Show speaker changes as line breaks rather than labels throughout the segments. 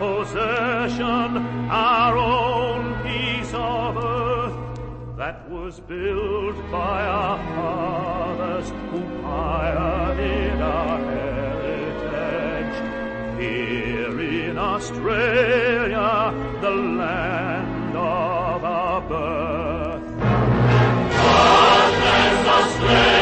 possession, our own piece of earth, that was built by our fathers who pioneered our heritage. Here in Australia, the land of our birth. God bless Australia.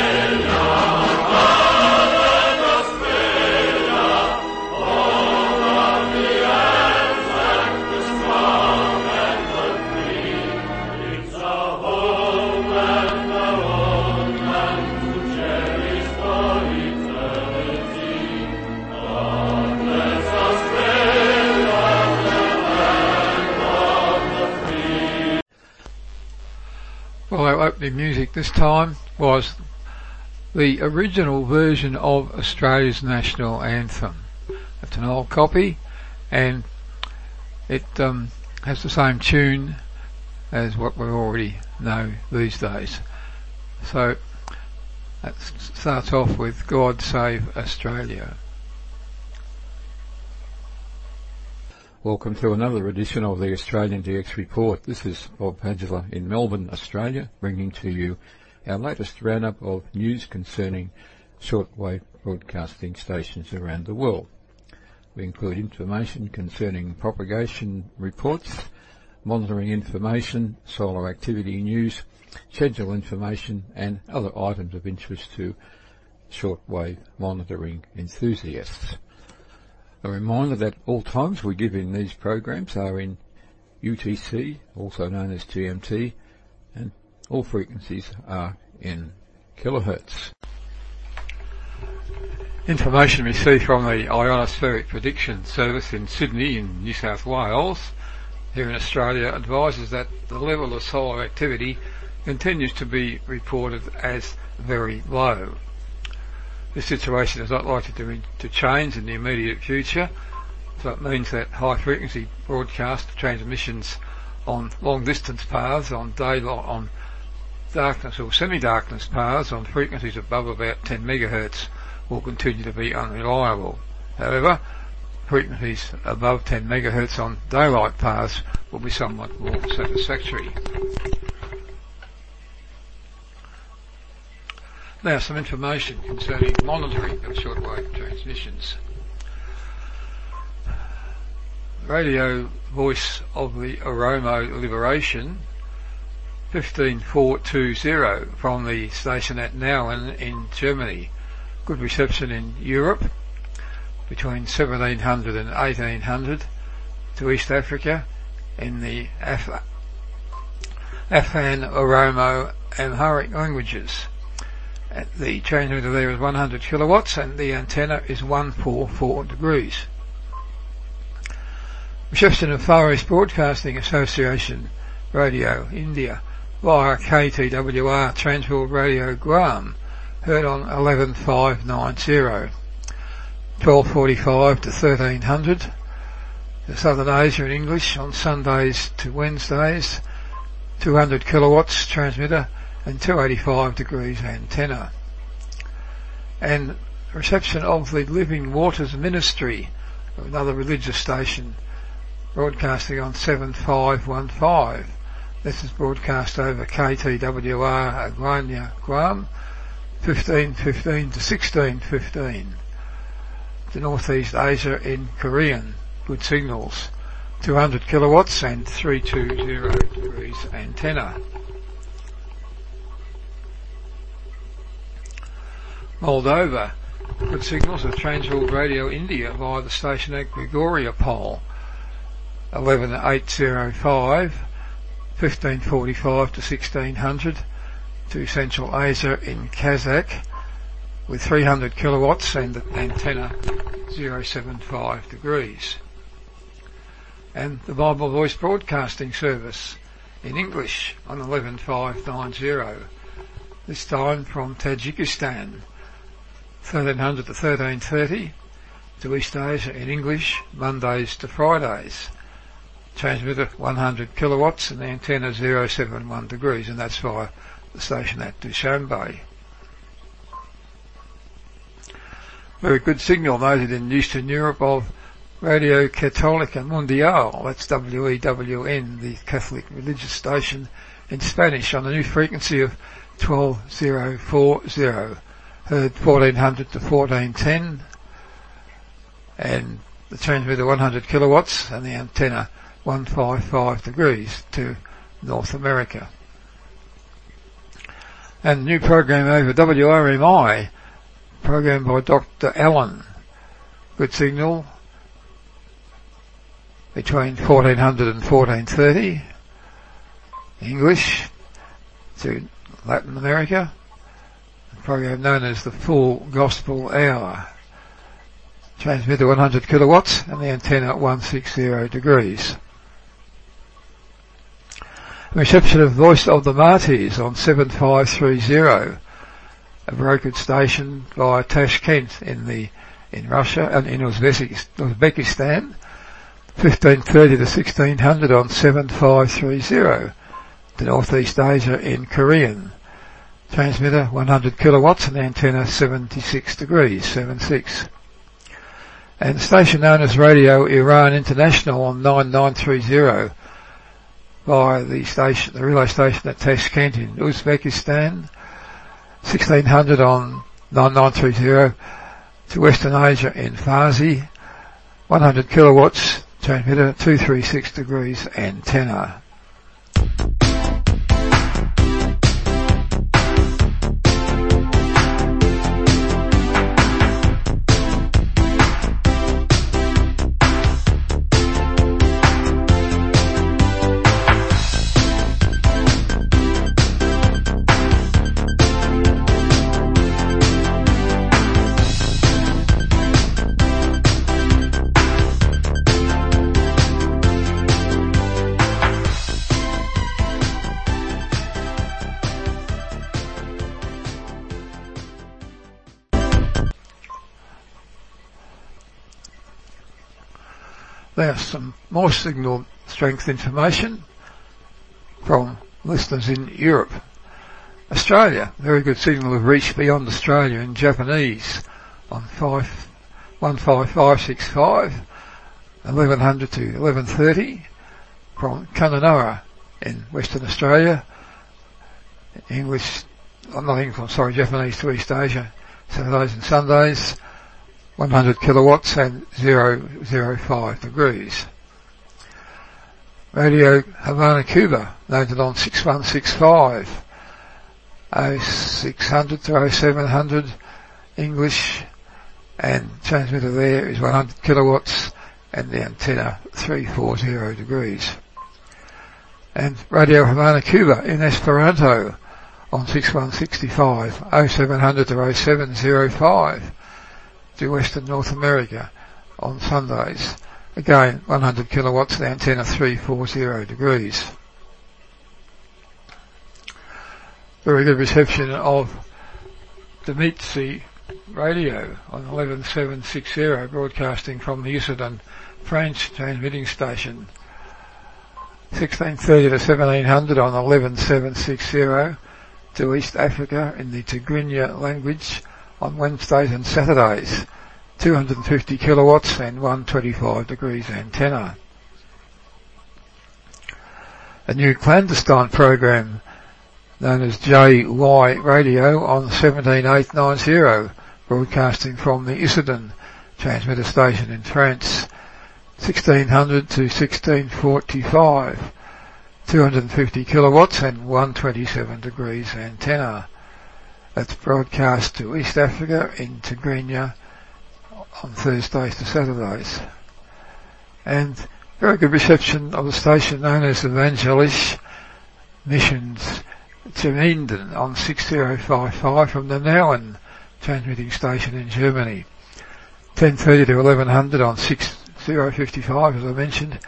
Music this time was the original version of Australia's national anthem. It's an old copy and it um, has the same tune as what we already know these days. So that starts off with God Save Australia.
Welcome to another edition of the Australian DX Report. This is Bob Padula in Melbourne, Australia, bringing to you our latest roundup of news concerning shortwave broadcasting stations around the world. We include information concerning propagation reports, monitoring information, solar activity news, schedule information, and other items of interest to shortwave monitoring enthusiasts. A reminder that all times we give in these programs are in UTC, also known as GMT, and all frequencies are in kilohertz.
Information received from the Ionospheric Prediction Service in Sydney in New South Wales here in Australia advises that the level of solar activity continues to be reported as very low. This situation is not likely to, to change in the immediate future, so it means that high frequency broadcast transmissions on long distance paths, on daylight, on darkness or semi-darkness paths on frequencies above about 10 megahertz will continue to be unreliable. However, frequencies above 10 megahertz on daylight paths will be somewhat more satisfactory. Now some information concerning monitoring of shortwave transmissions. Radio Voice of the Oromo Liberation 15420 from the station at Nauen in Germany. Good reception in Europe between 1700 and 1800 to East Africa in the Af- Afan, Oromo, Amharic languages. The transmitter there is 100 kilowatts and the antenna is 144 degrees. Reception of Far East Broadcasting Association Radio India via KTWR Transworld Radio Guam heard on 11590 1245 to 1300 to Southern Asia in English on Sundays to Wednesdays 200 kilowatts transmitter and 285 degrees antenna. And reception of the Living Waters Ministry, another religious station, broadcasting on 7515. This is broadcast over KTWR Agana Guam, 1515 to 1615. To Northeast Asia in Korean, good signals. 200 kilowatts and 320 degrees antenna. Moldova. Good signals of Transworld Radio India via the station at Grigoriopol. 11805, 1545 to 1600 to Central Asia in Kazakh with 300 kilowatts and antenna 075 degrees. And the Bible Voice Broadcasting Service in English on 11590, this time from Tajikistan 1300 to 1330 to East Asia in English, Mondays to Fridays. Transmitter 100 kilowatts and the antenna 071 degrees and that's via the station at Dushanbe. very good signal noted in Eastern Europe of Radio Católica Mundial, that's WEWN, the Catholic religious station in Spanish on the new frequency of 12040, Uh, heard 1400 to 1410, and the transmitter 100 kilowatts and the antenna 155 degrees to North America. And new program over WRMI, program by Dr. Allen. Good signal between 1400 and 1430. English to Latin America. Program known as the Full Gospel Hour. Transmitter 100 kilowatts and the antenna 160 degrees. Reception of Voice of the Martyrs on 7530, a brokered station via Tashkent in the in Russia and in Uzbekistan, 1530 to 1600 on 7530, to Northeast Asia in Korean. Transmitter 100 kilowatts and antenna 76 degrees, 76. And station known as Radio Iran International on 9930 by the station, the relay station at Tashkent in Uzbekistan, 1600 on 9930 to Western Asia in Farsi, 100 kilowatts, transmitter 236 degrees antenna. There's some more signal strength information from listeners in Europe. Australia, very good signal of reach beyond Australia in Japanese on 5, 15565, 1100 to 1130 from Kununurra in Western Australia. English, I'm not English, I'm sorry, Japanese to East Asia, Saturdays and Sundays. 100 kilowatts and 005 degrees. Radio Havana, Cuba, noted on 6165, 0600 to 0700 English, and transmitter there is 100 kilowatts and the antenna 340 degrees. And Radio Havana, Cuba in Esperanto on 6165, 0700 to 0705 to Western North America on Sundays. Again, 100 kilowatts, the antenna 340 degrees. Very good reception of Dimitri radio on 11760 broadcasting from the Issoudun French transmitting station. 1630 to 1700 on 11760 to East Africa in the Tigrinya language on Wednesdays and Saturdays, 250 kilowatts and 125 degrees antenna. A new clandestine program known as JY Radio on 17890, broadcasting from the Issoudun transmitter station in France, 1600 to 1645, 250 kilowatts and 127 degrees antenna. That's broadcast to East Africa in Tigrinya on Thursdays to Saturdays. And very good reception of the station known as Evangelisch Missions to Gemeinden on 6055 from the Nauen transmitting station in Germany. 1030 to 1100 on 6055 as I mentioned.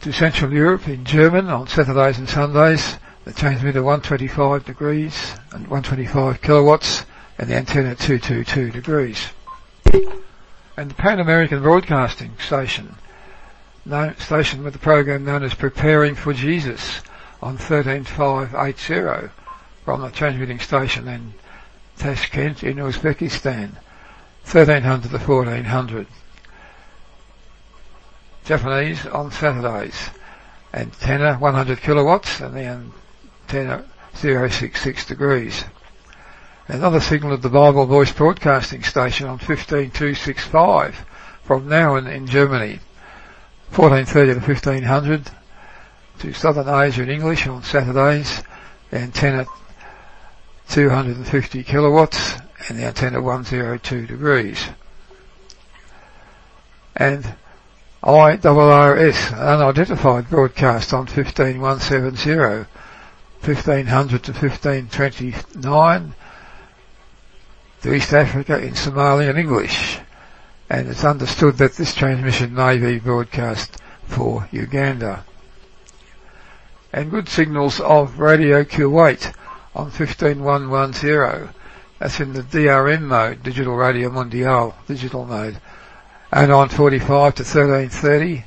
To Central Europe in German on Saturdays and Sundays the transmitter 125 degrees and 125 kilowatts and the antenna 222 degrees. And the Pan American Broadcasting Station, known, station with the program known as Preparing for Jesus on 13580 from the transmitting station in Tashkent in Uzbekistan, 1300 to 1400. Japanese on Saturdays. Antenna 100 kilowatts and the antenna 066 degrees. Another signal of the Bible Voice Broadcasting Station on 15265 from Nauen in Germany. 1430 to 1500 to Southern Asia in English on Saturdays. The antenna 250 kilowatts and the antenna 102 degrees. And IRRS, an unidentified broadcast on 15170, 1500 to 1529 to East Africa in Somali and English. And it's understood that this transmission may be broadcast for Uganda. And good signals of Radio Kuwait on 15110. That's in the DRM mode, Digital Radio Mondiale, digital mode. And on 45 to 1330,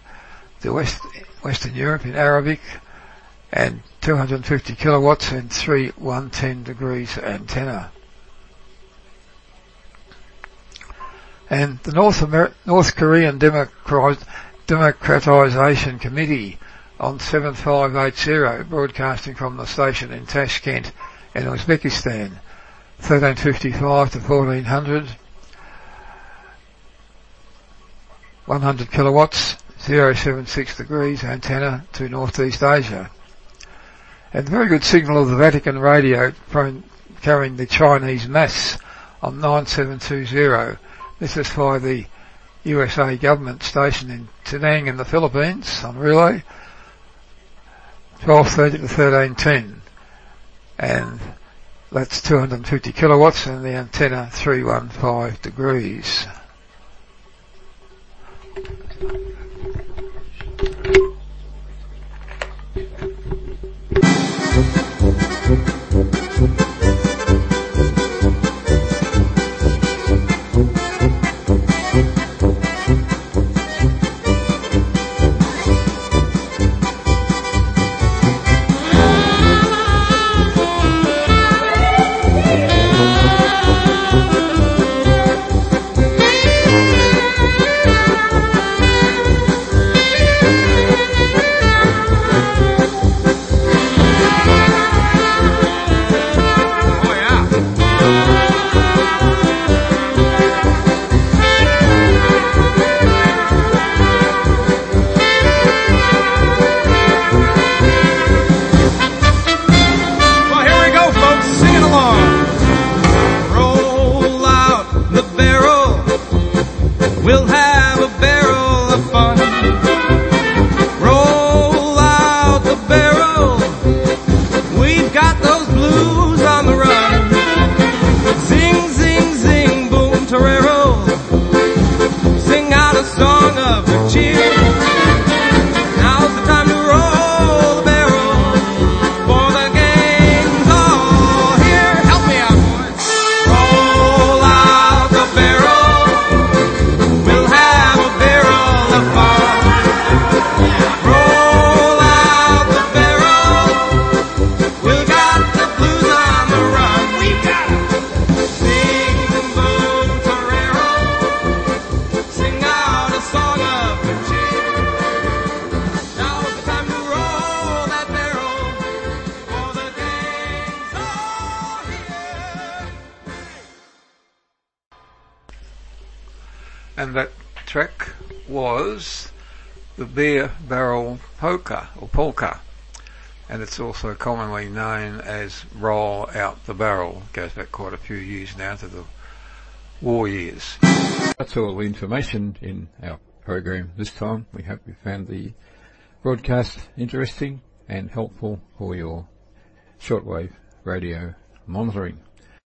the West, Western Europe in Arabic, and 250 kilowatts and three 110 degrees antenna. And the North, Amer- North Korean Democratization Committee on 7580 broadcasting from the station in Tashkent in Uzbekistan, 1355 to 1400, 100 kilowatts, 076 degrees antenna to Northeast Asia. And very good signal of the Vatican radio carrying the Chinese mass on 9720. This is by the USA government station in Tinang in the Philippines on relay. 1230 to 1310 and that's 250 kilowatts and the antenna 315 degrees. And that track was the beer barrel polka or polka. And it's also commonly known as roll out the barrel. It goes back quite a few years now to the war years.
That's all the information in our program this time. We hope you found the broadcast interesting and helpful for your shortwave radio monitoring